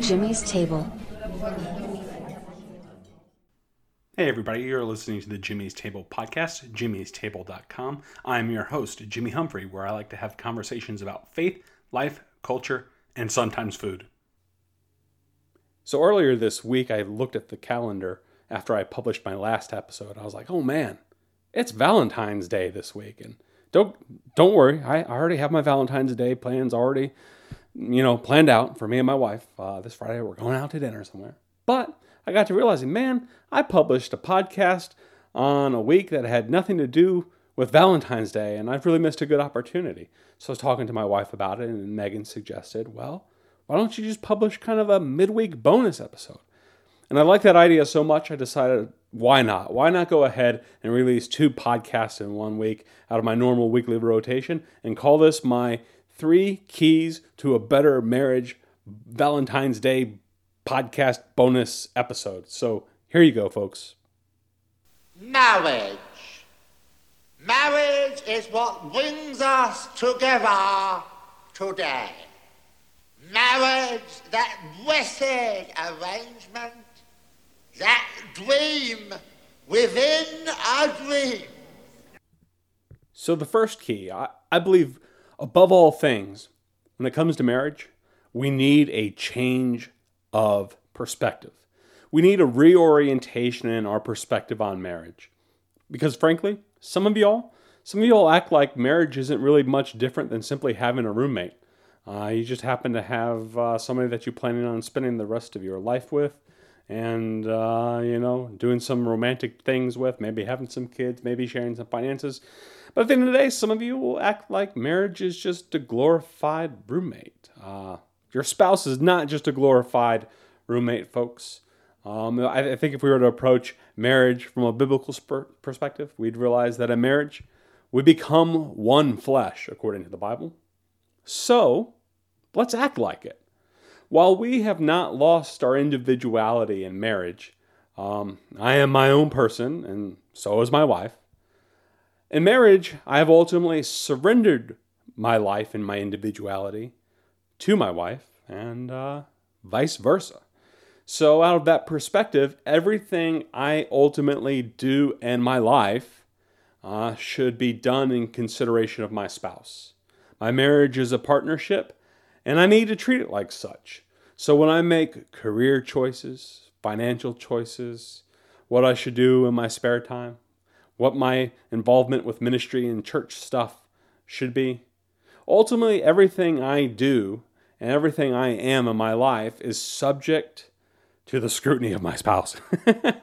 Jimmy's Table. Hey, everybody, you're listening to the Jimmy's Table podcast, jimmystable.com. I'm your host, Jimmy Humphrey, where I like to have conversations about faith, life, culture, and sometimes food. So, earlier this week, I looked at the calendar after I published my last episode. I was like, oh man, it's Valentine's Day this week. And don't, don't worry, I already have my Valentine's Day plans already you know, planned out for me and my wife. Uh, this Friday, we're going out to dinner somewhere. But I got to realizing, man, I published a podcast on a week that had nothing to do with Valentine's Day, and I've really missed a good opportunity. So I was talking to my wife about it, and Megan suggested, well, why don't you just publish kind of a midweek bonus episode? And I like that idea so much, I decided, why not? Why not go ahead and release two podcasts in one week out of my normal weekly rotation and call this my three keys to a better marriage Valentine's Day podcast bonus episode. So here you go, folks. Marriage. Marriage is what brings us together today. Marriage, that blessed arrangement, that dream within a dream. So, the first key, I, I believe above all things, when it comes to marriage, we need a change of perspective. We need a reorientation in our perspective on marriage. Because frankly, some of y'all, some of y'all act like marriage isn't really much different than simply having a roommate. Uh, you just happen to have uh, somebody that you're planning on spending the rest of your life with and, uh, you know, doing some romantic things with, maybe having some kids, maybe sharing some finances. But at the end of the day, some of you will act like marriage is just a glorified roommate. Uh, your spouse is not just a glorified roommate, folks. Um, I, I, think if we were to approach marriage from a biblical sp- perspective, we'd realize that in marriage, we become one flesh, according to the Bible. So, let's act like it. While we have not lost our individuality in marriage, um, I am my own person, and so is my wife. In marriage, I have ultimately surrendered my life and my individuality to my wife, and uh, vice versa. So, out of that perspective, everything I ultimately do in my life uh, should be done in consideration of my spouse. My marriage is a partnership, and I need to treat it like such. So, when I make career choices, financial choices, what I should do in my spare time, what my involvement with ministry and church stuff should be. Ultimately, everything I do and everything I am in my life is subject to the scrutiny of my spouse.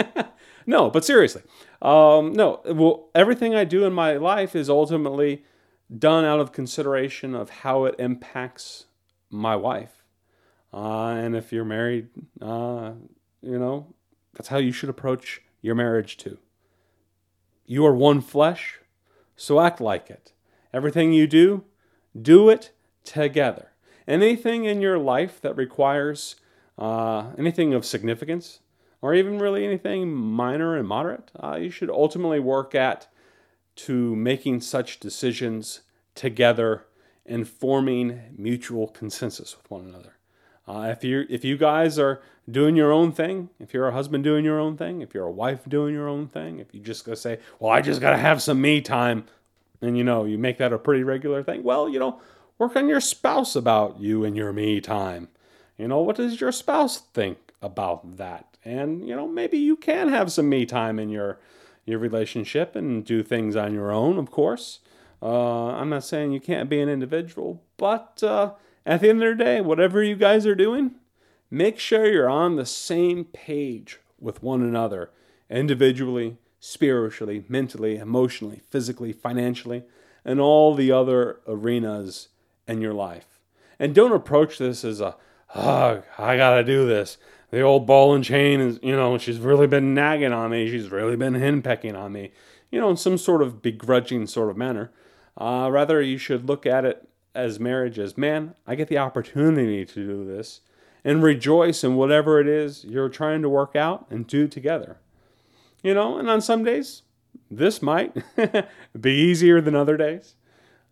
no, but seriously, um, no. Well, everything I do in my life is ultimately done out of consideration of how it impacts my wife. Uh, and if you're married, uh, you know, that's how you should approach your marriage too. You are one flesh, so act like it. Everything you do, do it together. Anything in your life that requires uh, anything of significance, or even really anything minor and moderate, uh, you should ultimately work at to making such decisions together and forming mutual consensus with one another. Uh, if you if you guys are doing your own thing, if you're a husband doing your own thing, if you're a wife doing your own thing, if you just go say, "Well, I just got to have some me time," and you know you make that a pretty regular thing, well, you know, work on your spouse about you and your me time. You know, what does your spouse think about that? And you know, maybe you can have some me time in your your relationship and do things on your own, of course. Uh, I'm not saying you can't be an individual, but uh, at the end of the day, whatever you guys are doing, make sure you're on the same page with one another, individually, spiritually, mentally, emotionally, physically, financially, and all the other arenas in your life. And don't approach this as a, oh, I gotta do this. The old ball and chain is, you know, she's really been nagging on me. She's really been henpecking on me, you know, in some sort of begrudging sort of manner. Uh, rather, you should look at it as marriage as man, I get the opportunity to do this and rejoice in whatever it is you're trying to work out and do together. You know, and on some days, this might be easier than other days.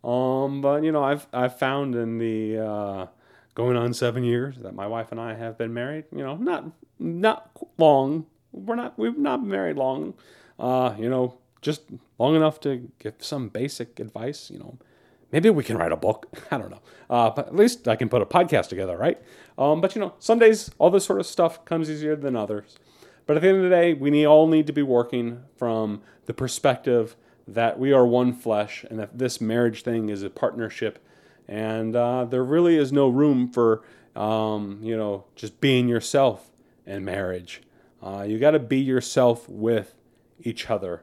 Um, but you know, I've I've found in the uh, going on seven years that my wife and I have been married. You know, not not long. We're not we've not been married long. Uh, you know, just long enough to give some basic advice. You know, maybe we can write a book. I don't know. Uh, but at least I can put a podcast together, right? Um, but you know, some days all this sort of stuff comes easier than others. But at the end of the day, we need, all need to be working from the perspective that we are one flesh and that this marriage thing is a partnership. And uh, there really is no room for, um, you know, just being yourself in marriage. Uh, you got to be yourself with each other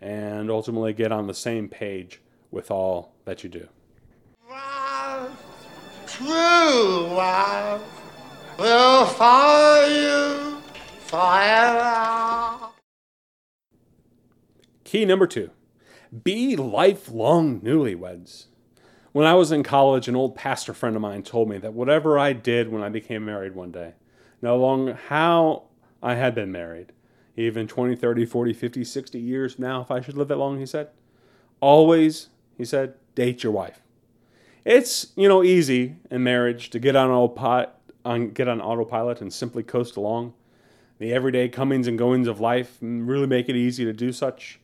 and ultimately get on the same page with all that you do. Love, true love, will follow you forever. Key number two be lifelong newlyweds. When I was in college, an old pastor friend of mine told me that whatever I did when I became married one day, no longer how I had been married, even 20, 30, 40, 50, 60 years now, if I should live that long, he said, always, he said, date your wife. It's, you know, easy in marriage to get on autopilot, on, get on autopilot and simply coast along. The everyday comings and goings of life really make it easy to do such.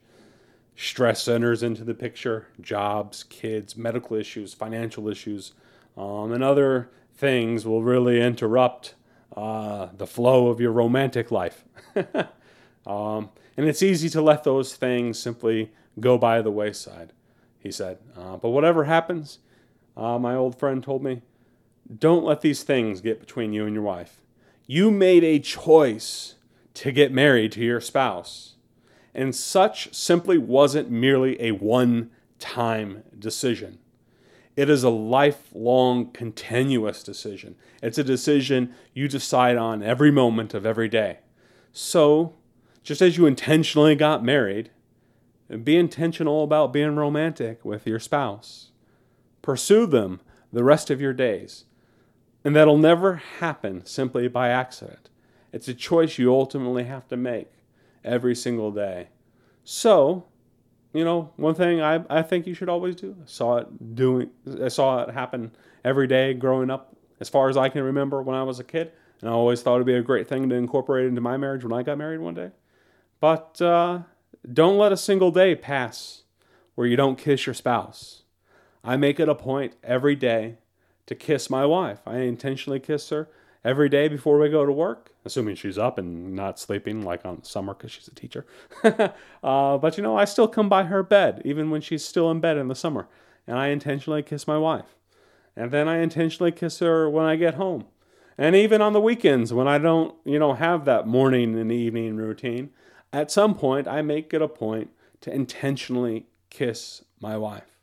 Stress enters into the picture jobs, kids, medical issues, financial issues, um, and other things will really interrupt uh, the flow of your romantic life. um, and it's easy to let those things simply go by the wayside, he said. Uh, but whatever happens, uh, my old friend told me, don't let these things get between you and your wife. You made a choice to get married to your spouse. And such simply wasn't merely a one time decision. It is a lifelong, continuous decision. It's a decision you decide on every moment of every day. So, just as you intentionally got married, be intentional about being romantic with your spouse. Pursue them the rest of your days. And that'll never happen simply by accident. It's a choice you ultimately have to make every single day. So, you know, one thing I, I think you should always do. I saw it doing I saw it happen every day growing up as far as I can remember when I was a kid. And I always thought it'd be a great thing to incorporate into my marriage when I got married one day. But uh, don't let a single day pass where you don't kiss your spouse. I make it a point every day to kiss my wife. I intentionally kiss her every day before we go to work, assuming she's up and not sleeping like on summer because she's a teacher. uh, but you know, I still come by her bed even when she's still in bed in the summer, and I intentionally kiss my wife. And then I intentionally kiss her when I get home. And even on the weekends when I don't, you know, have that morning and evening routine, at some point I make it a point to intentionally kiss my wife.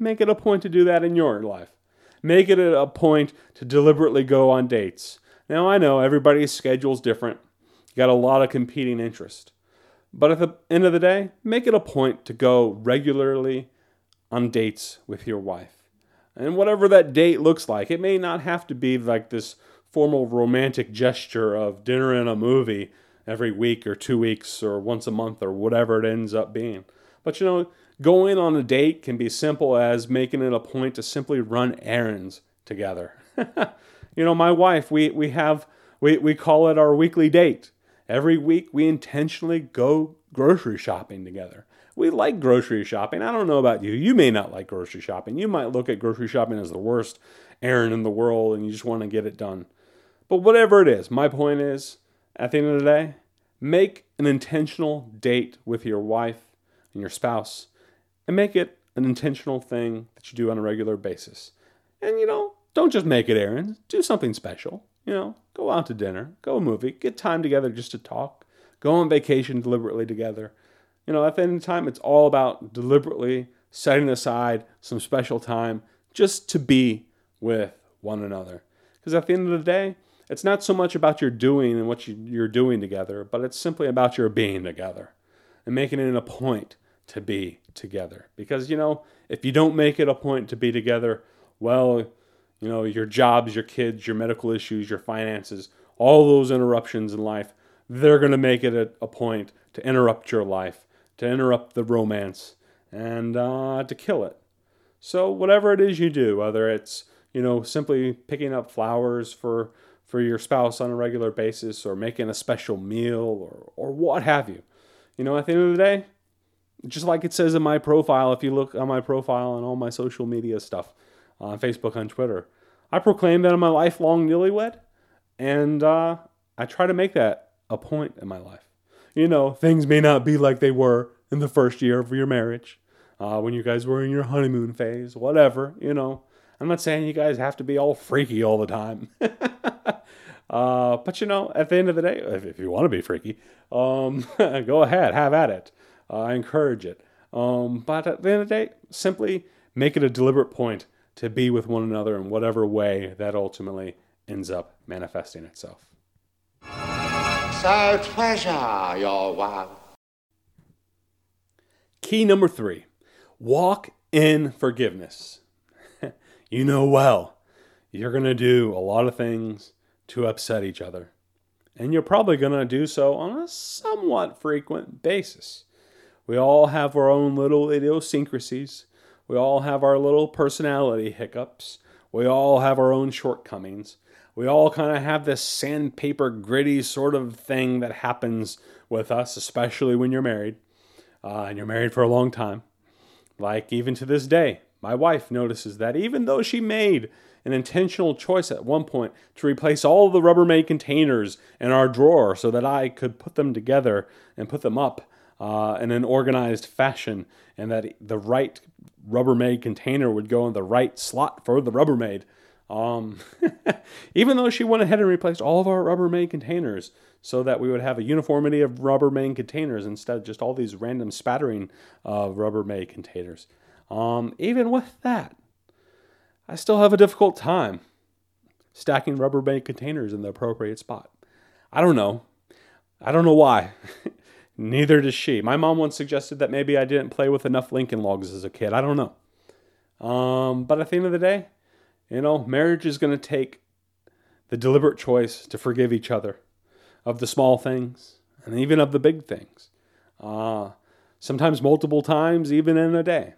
Make it a point to do that in your life. Make it a point to deliberately go on dates. Now, I know everybody's schedule's different. You got a lot of competing interest. But at the end of the day, make it a point to go regularly on dates with your wife. And whatever that date looks like, it may not have to be like this formal romantic gesture of dinner and a movie every week or two weeks or once a month or whatever it ends up being. But you know, Going on a date can be simple as making it a point to simply run errands together. you know, my wife, we, we have, we, we call it our weekly date. Every week we intentionally go grocery shopping together. We like grocery shopping. I don't know about you. You may not like grocery shopping. You might look at grocery shopping as the worst errand in the world and you just want to get it done. But whatever it is, my point is at the end of the day, make an intentional date with your wife and your spouse and make it an intentional thing that you do on a regular basis. And you know, don't just make it errands, do something special. You know, go out to dinner, go a movie, get time together just to talk, go on vacation deliberately together. You know, at the end of the time, it's all about deliberately setting aside some special time just to be with one another. Because at the end of the day, it's not so much about your doing and what you, are doing together, but it's simply about your being together and making it a point to be together. Because, you know, if you don't make it a point to be together, well, you know, your jobs, your kids, your medical issues, your finances, all those interruptions in life, they're going to make it a, a, point to interrupt your life, to interrupt the romance, and uh, to kill it. So, whatever it is you do, whether it's you know, simply picking up flowers for for your spouse on a regular basis or making a special meal or or what have you. You know, at the end of the day, just like it says in my profile, if you look on my profile and all my social media stuff on Facebook, on Twitter, I proclaim that I'm a lifelong newlywed, and uh, I try to make that a point in my life. You know, things may not be like they were in the first year of your marriage, uh, when you guys were in your honeymoon phase, whatever, you know. I'm not saying you guys have to be all freaky all the time. uh, but you know, at the end of the day, if, if you want to be freaky, um, go ahead, have at it. Uh, I encourage it. Um, but at the end of the day, simply make it a deliberate point to be with one another in whatever way that ultimately ends up manifesting itself. So treasure your wife. Key number three walk in forgiveness. you know well, you're going to do a lot of things to upset each other. And you're probably going to do so on a somewhat frequent basis. We all have our own little idiosyncrasies. We all have our little personality hiccups. We all have our own shortcomings. We all kind of have this sandpaper gritty sort of thing that happens with us, especially when you're married uh, and you're married for a long time. Like, even to this day, my wife notices that even though she made an intentional choice at one point to replace all the Rubbermaid containers in our drawer so that I could put them together and put them up uh, in an organized fashion, and that the right Rubbermaid container would go in the right slot for the Rubbermaid. Um, even though she went ahead and replaced all of our Rubbermaid containers so that we would have a uniformity of Rubbermaid containers instead of just all these random spattering of Rubbermaid containers. Um, even with that, I still have a difficult time stacking Rubbermaid containers in the appropriate spot. I don't know. I don't know why. Neither does she. My mom once suggested that maybe I didn't play with enough Lincoln logs as a kid. I don't know. Um, but at the end of the day, you know, marriage is going to take the deliberate choice to forgive each other of the small things and even of the big things. Uh, sometimes multiple times, even in a day.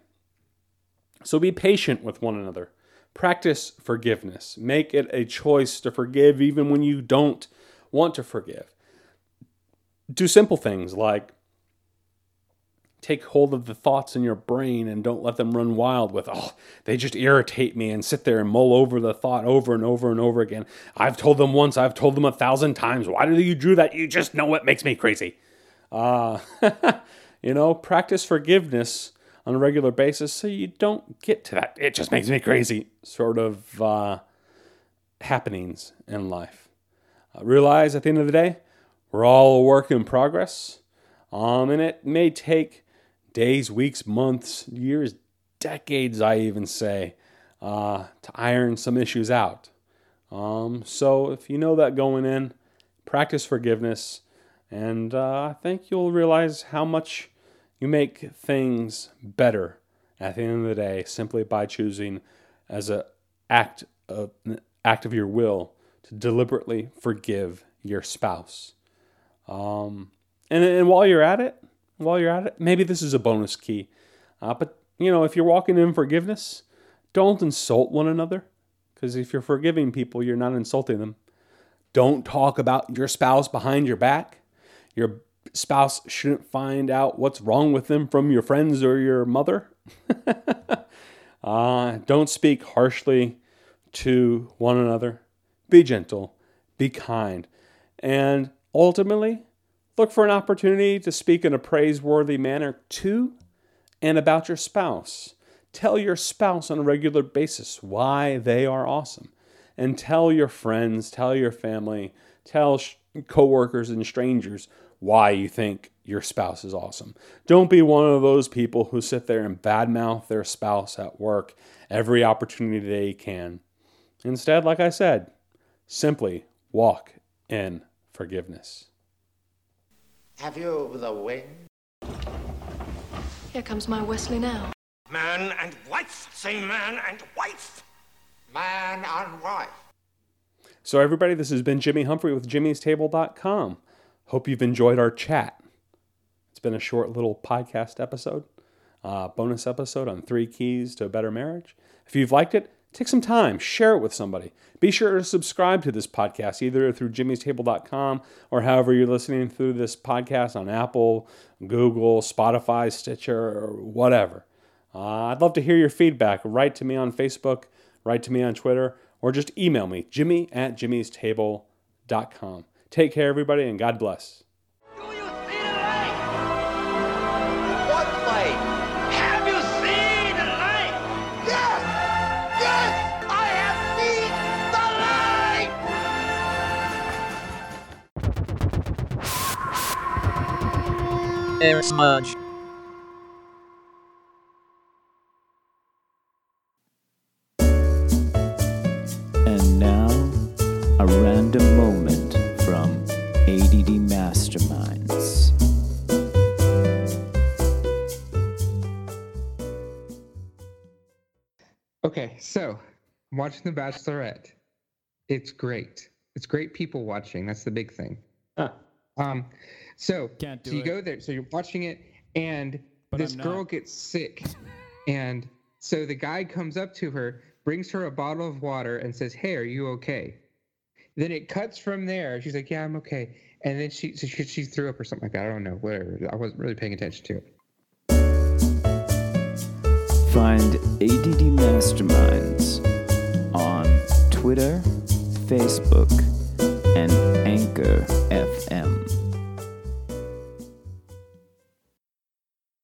So be patient with one another. Practice forgiveness. Make it a choice to forgive even when you don't want to forgive do simple things like take hold of the thoughts in your brain and don't let them run wild with, oh, they just irritate me and sit there and mull over the thought over and over and over again. I've told them once, I've told them a thousand times. Why do you do that? You just know it makes me crazy. Uh, you know, practice forgiveness on a regular basis so you don't get to that. It just makes me crazy sort of uh, happenings in life. Uh, realize at the end of the day, we're all a work in progress. Um, and it may take days, weeks, months, years, decades, I even say, uh, to iron some issues out. Um, so if you know that going in, practice forgiveness, and uh, I think you'll realize how much you make things better at the end of the day simply by choosing as an act of, act of your will to deliberately forgive your spouse. Um, and, and while you're at it, while you're at it, maybe this is a bonus key. Uh, but, you know, if you're walking in forgiveness, don't insult one another. Because if you're forgiving people, you're not insulting them. Don't talk about your spouse behind your back. Your spouse shouldn't find out what's wrong with them from your friends or your mother. uh, don't speak harshly to one another. Be gentle, be kind, and Ultimately, look for an opportunity to speak in a praiseworthy manner to and about your spouse. Tell your spouse on a regular basis why they are awesome. And tell your friends, tell your family, tell sh- coworkers and strangers why you think your spouse is awesome. Don't be one of those people who sit there and badmouth their spouse at work every opportunity they can. Instead, like I said, simply walk in forgiveness. Have you the wind? Here comes my Westley now. Man and wife. Say man and wife. Man and wife. So, everybody, this has been Jimmy Humphrey with jimmystable.com. Hope you've enjoyed our chat. It's been a short little podcast episode, uh, bonus episode on three keys to a better marriage. If you've liked it, Take some time, share it with somebody. Be sure to subscribe to this podcast either through jimmystable.com or however you're listening through this podcast on Apple, Google, Spotify, Stitcher, or whatever. Uh, I'd love to hear your feedback. Write to me on Facebook, write to me on Twitter, or just email me, jimmy at jimmystable.com. Take care, everybody, and God bless. Do you see the light? What light? Have you seen the light? Yes! Yes! I have seen the light! Air Smudge. I'm watching The Bachelorette. It's great. It's great people watching. That's the big thing. Huh. Um, so, Can't do so you it. go there. So you're watching it, and But this girl gets sick, and so the guy comes up to her, brings her a bottle of water, and says, "Hey, are you okay?" Then it cuts from there. She's like, "Yeah, I'm okay." And then she so she, she threw up or something like that. I don't know. Whatever. I wasn't really paying attention to it. Find ADD Masterminds on Twitter, Facebook, and Anchor FM.